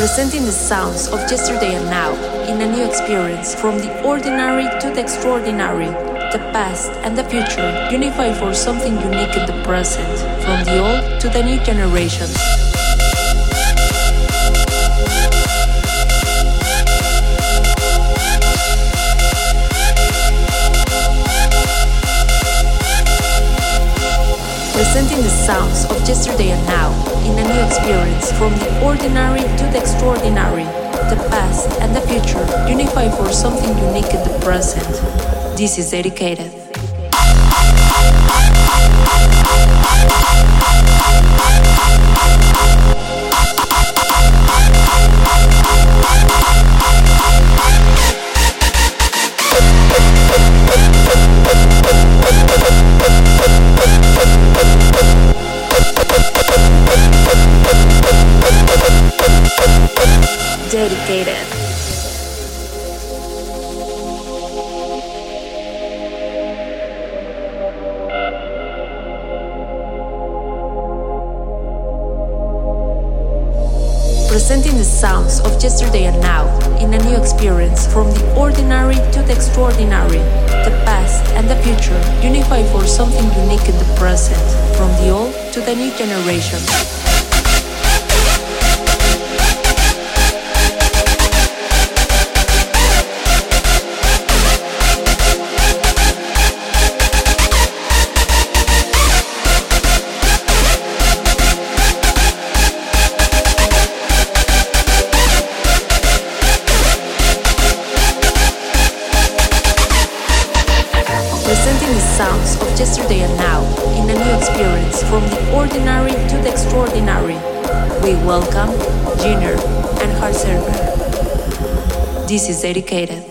Presenting the sounds of yesterday and now in a new experience from the ordinary to the extraordinary, the past and the future, unified for something unique in the present, from the old to the new generations. Presenting the sounds of yesterday and now in a new experience from the ordinary to the extraordinary, the past and the future, unified for something unique in the present. This is dedicated. Dedicated. Presenting the sounds of yesterday and now in a new experience from the ordinary to the extraordinary, the past and the future, unified for something unique in the present, from the old to the new generation. Presenting the sounds of yesterday and now in a new experience from the ordinary to the extraordinary. We welcome Jeener and Hardzerver. This is dedicated.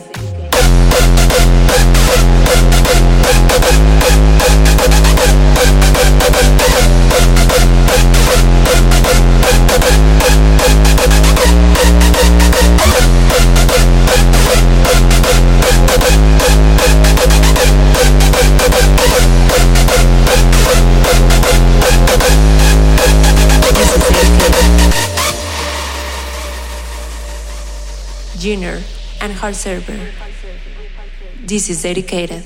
Jeener and Hardzerver. This is dedicated.